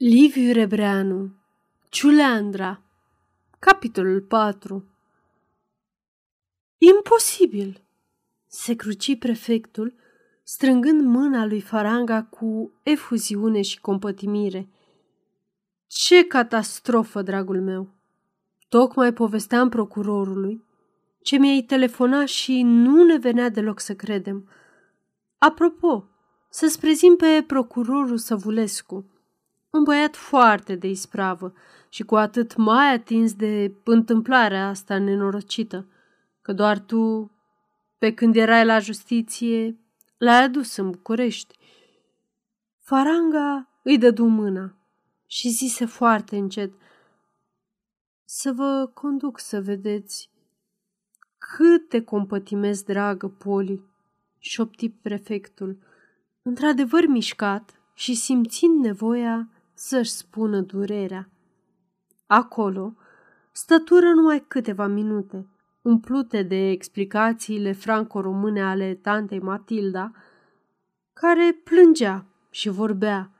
Liviu Rebreanu Ciuleandra Capitolul 4 Imposibil! se cruci prefectul, strângând mâna lui Faranga cu efuziune și compătimire. Ce catastrofă, dragul meu! Tocmai povesteam procurorului ce mi-ai telefonat și nu ne venea deloc să credem. Apropo, să-ți prezint pe procurorul Săvulescu, un băiat foarte de ispravă și cu atât mai atins de întâmplarea asta nenorocită, că doar tu, pe când erai la justiție, l-ai adus în București. Faranga îi dădu mâna și zise foarte încet, să vă conduc să vedeți cât te compătimesc, dragă Poli, șopti prefectul, într-adevăr mișcat și simțind nevoia să-și spună durerea. Acolo stătură numai câteva minute, umplute de explicațiile franco-române ale tantei Matilda, care plângea și vorbea,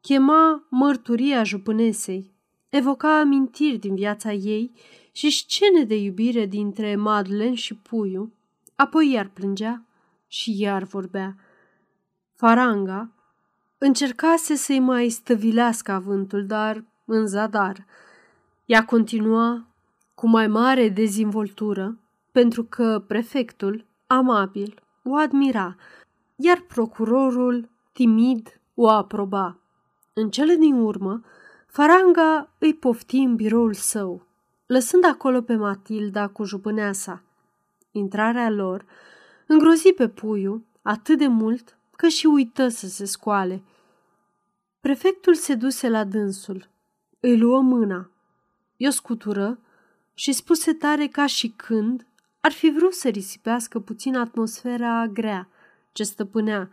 chema mărturia jupânesei, evoca amintiri din viața ei și scene de iubire dintre Madeleine și Puiu, apoi iar plângea și iar vorbea. Faranga încercase să-i mai stăvilească avântul, dar în zadar. Ea continua cu mai mare dezvoltură, pentru că prefectul, amabil, o admira, iar procurorul, timid, o aproba. În cele din urmă, Faranga îi pofti în biroul său, lăsând acolo pe Matilda cu jupâneasa. Intrarea lor îngrozi pe puiu atât de mult că și uită să se scoale. Prefectul se duse la dânsul, îi luă mâna, i-o scutură și spuse tare ca și când ar fi vrut să risipească puțin atmosfera grea ce stăpânea.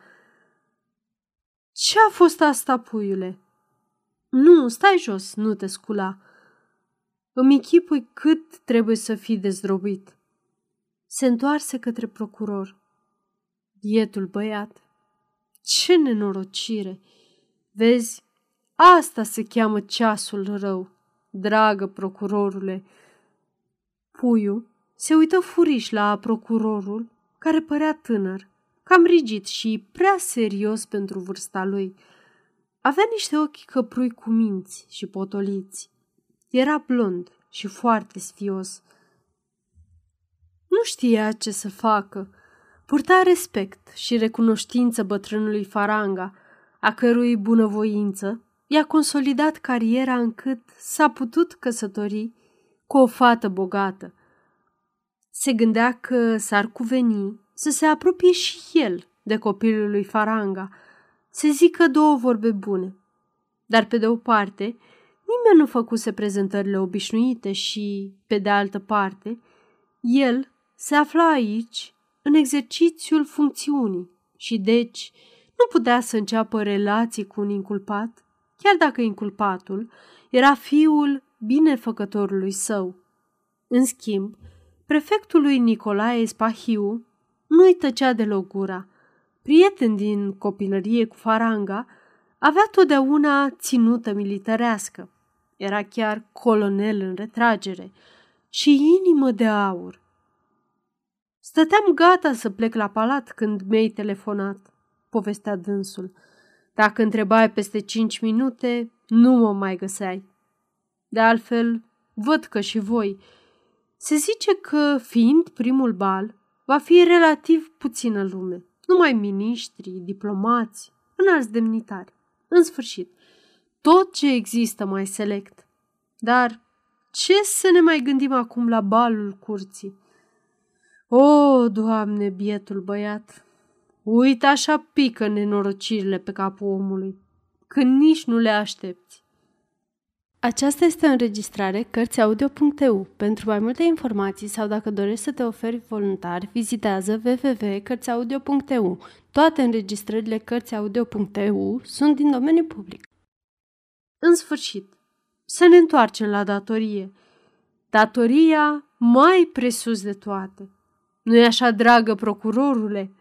Ce a fost asta, puiule?" Nu, stai jos, nu te scula. Îmi echipui cât trebuie să fii dezdrobit. Se întoarse către procuror. Bietul băiat. Ce nenorocire! Vezi, asta se cheamă ceasul rău, dragă procurorule. Puiu se uită furiș la procurorul, care părea tânăr, cam rigid și prea serios pentru vârsta lui. Avea niște ochi căprui cu minți și potoliți. Era blond și foarte sfios. Nu știa ce să facă. Purta respect și recunoștință bătrânului Faranga, a cărui bunăvoință i-a consolidat cariera încât s-a putut căsători cu o fată bogată. Se gândea că s-ar cuveni să se apropie și el de copilul lui Faranga, să zică două vorbe bune. Dar, pe de o parte, nimeni nu făcuse prezentările obișnuite și, pe de altă parte, el se afla aici în exercițiul funcțiunii și, deci, nu putea să înceapă relații cu un inculpat, chiar dacă inculpatul era fiul binefăcătorului său. În schimb, prefectul lui Nicolae Spahiu nu-i tăcea de logura. Prieten din copilărie cu faranga, avea totdeauna ținută militarească. Era chiar colonel în retragere și inimă de aur. Stăteam gata să plec la palat când mi-ai telefonat povestea dânsul. Dacă întrebai peste cinci minute, nu mă mai găseai. De altfel, văd că și voi. Se zice că, fiind primul bal, va fi relativ puțină lume. Numai miniștri, diplomați, înalți demnitari. În sfârșit, tot ce există mai select. Dar ce să ne mai gândim acum la balul curții? O, Doamne, bietul băiat, Uite așa pică nenorocirile pe capul omului, când nici nu le aștepți. Aceasta este o înregistrare Cărțiaudio.eu. Pentru mai multe informații sau dacă dorești să te oferi voluntar, vizitează www.cărțiaudio.eu. Toate înregistrările Cărțiaudio.eu sunt din domeniu public. În sfârșit, să ne întoarcem la datorie. Datoria mai presus de toate. Nu-i așa, dragă procurorule?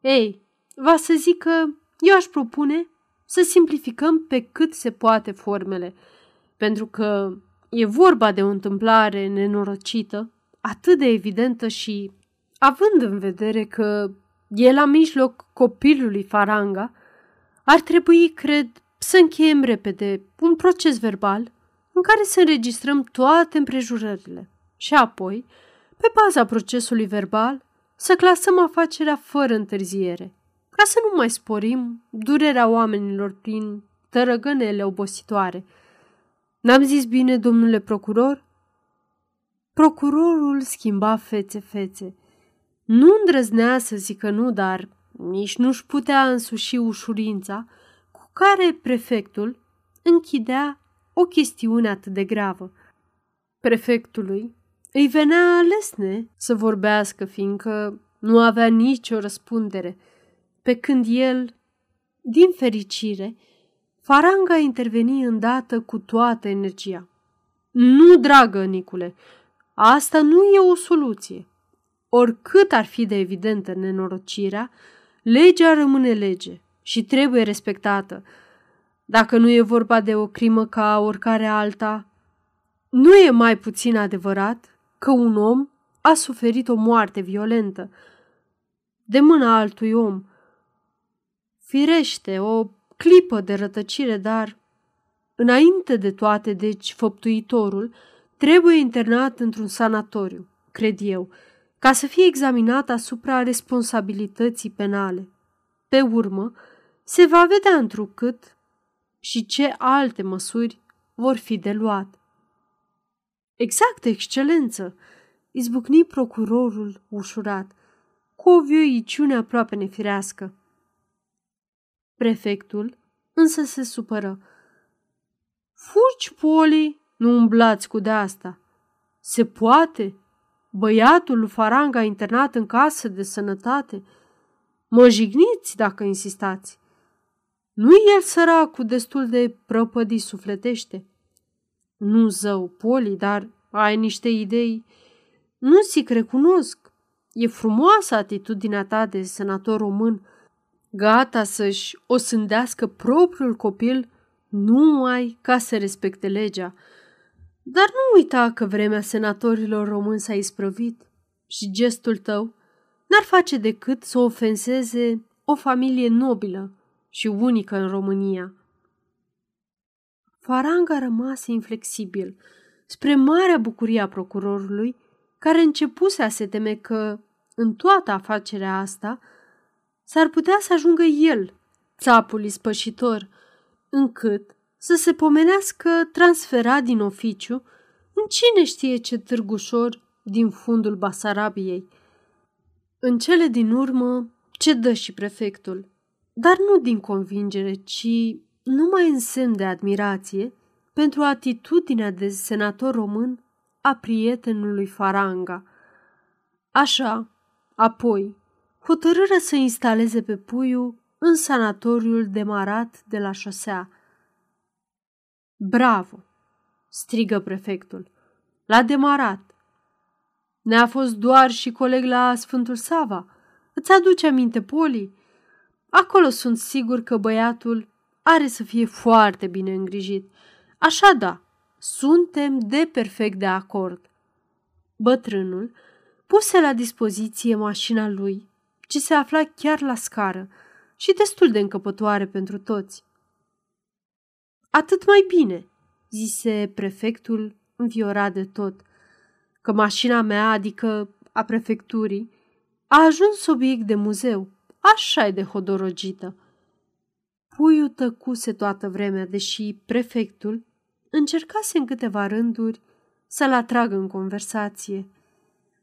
Ei, va să zic că eu aș propune să simplificăm pe cât se poate formele, pentru că e vorba de o întâmplare nenorocită, atât de evidentă și, având în vedere că e la mijloc copilului Faranga, ar trebui, cred, să încheiem repede un proces verbal în care să înregistrăm toate împrejurările și apoi, pe baza procesului verbal, să clasăm afacerea fără întârziere, ca să nu mai sporim durerea oamenilor prin tărăgănele obositoare. N-am zis bine, domnule procuror? Procurorul schimba fețe-fețe. Nu îndrăznea să zică nu, dar nici nu-și putea însuși ușurința cu care prefectul închidea o chestiune atât de gravă. Prefectului îi venea lesne să vorbească, fiindcă nu avea nicio răspundere, pe când el, din fericire, Faranga interveni îndată cu toată energia. Nu, dragă Nicule, asta nu e o soluție. Oricât ar fi de evidentă nenorocirea, legea rămâne lege și trebuie respectată. Dacă nu e vorba de o crimă ca oricare alta, nu e mai puțin adevărat că un om a suferit o moarte violentă de mâna altui om. Firește, o clipă de rătăcire, dar înainte de toate, deci, făptuitorul trebuie internat într-un sanatoriu, cred eu, ca să fie examinat asupra responsabilității penale. Pe urmă, se va vedea întrucât și ce alte măsuri vor fi de luat. Exact, excelență, izbucni procurorul ușurat, cu o vioiciune aproape nefirească. Prefectul însă se supără. Fugi, Poli, nu umblați cu de-asta. Se poate? Băiatul lui Faranga a internat în casă de sănătate. Mă jigniți dacă insistați. Nu e el săracul destul de prăpădit sufletește? Nu zău, Poli, dar ai niște idei. Nu zic, recunosc. E frumoasă atitudinea ta de senator român, gata să-și o sândească propriul copil numai ca să respecte legea. Dar nu uita că vremea senatorilor români s-a isprăvit și gestul tău n-ar face decât să ofenseze o familie nobilă și unică în România. Faranga rămase inflexibil, spre marea bucurie a procurorului, care începuse a se teme că, în toată afacerea asta, s-ar putea să ajungă el, țapul ispășitor, încât să se pomenească transferat din oficiu în cine știe ce târgușor din fundul Basarabiei. În cele din urmă cedă și prefectul, dar nu din convingere, ci numai în semn de admirație pentru atitudinea de senator român a prietenului Faranga. Așa, apoi, hotărâre să instaleze pe puiul în sanatoriul demarat de la șosea. Bravo! strigă prefectul. L-a demarat. Ne-a fost doar și coleg la Sfântul Sava. Îți aduce aminte, Poli? Acolo sunt sigur că băiatul are să fie foarte bine îngrijit. Așa da, suntem de perfect de acord. Bătrânul puse la dispoziție mașina lui, ce se afla chiar la scară și destul de încăpătoare pentru toți. Atât mai bine, zise prefectul înviorat de tot, că mașina mea, adică a prefecturii, a ajuns obiect de muzeu, așa e de hodorogită. Puiul tăcuse toată vremea, deși prefectul încercase în câteva rânduri să-l atragă în conversație.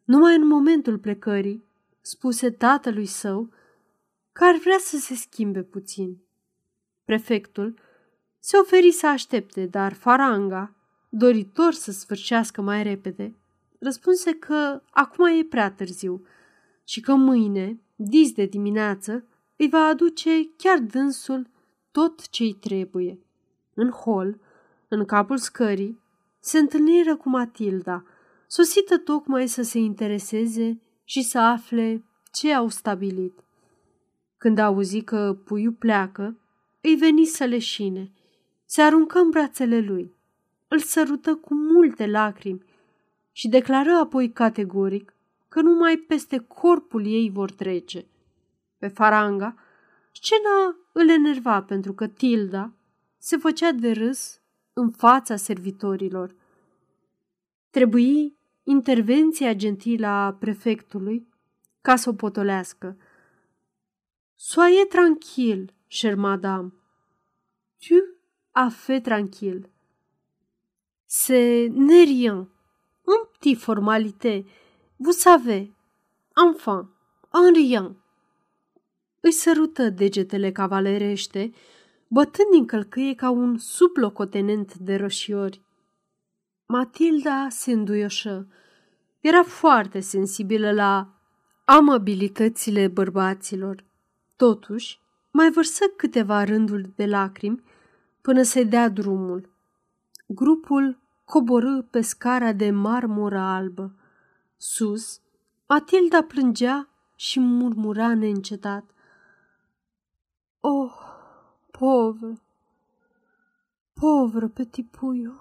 Numai în momentul plecării, spuse tatălui său că ar vrea să se schimbe puțin. Prefectul se oferi să aștepte, dar Faranga, doritor să sfârșească mai repede, răspunse că acum e prea târziu și că mâine, dis de dimineață, îi va aduce chiar dânsul tot ce-i trebuie. În hol, în capul scării, se întâlniră cu Matilda, sosită tocmai să se intereseze și să afle ce au stabilit. Când auzi că puiul pleacă, îi veni să leșine. Se aruncă în brațele lui. Îl sărută cu multe lacrimi și declară apoi categoric că numai peste corpul ei vor trece. Pe faranga, scena îl enerva pentru că Tilda se făcea de râs în fața servitorilor. Trebuie intervenția gentilă a prefectului ca să o potolească. Soyez tranquille, cher madame. Tu as fait tranquille. C'est n'est rien. Un petit formalité. Vous savez. Enfin, un rien. Îi sărută degetele cavalerește, bătând din călcâie ca un sublocotenent de rășiori. Matilda se înduioșă. Era foarte sensibilă la amabilitățile bărbaților. Totuși, mai vărsă câteva rânduri de lacrimi până se dea drumul. Grupul coborâ pe scara de marmură albă. Sus, Matilda plângea și murmura neîncetat. Oh, pauvre, pauvre petit pouillot.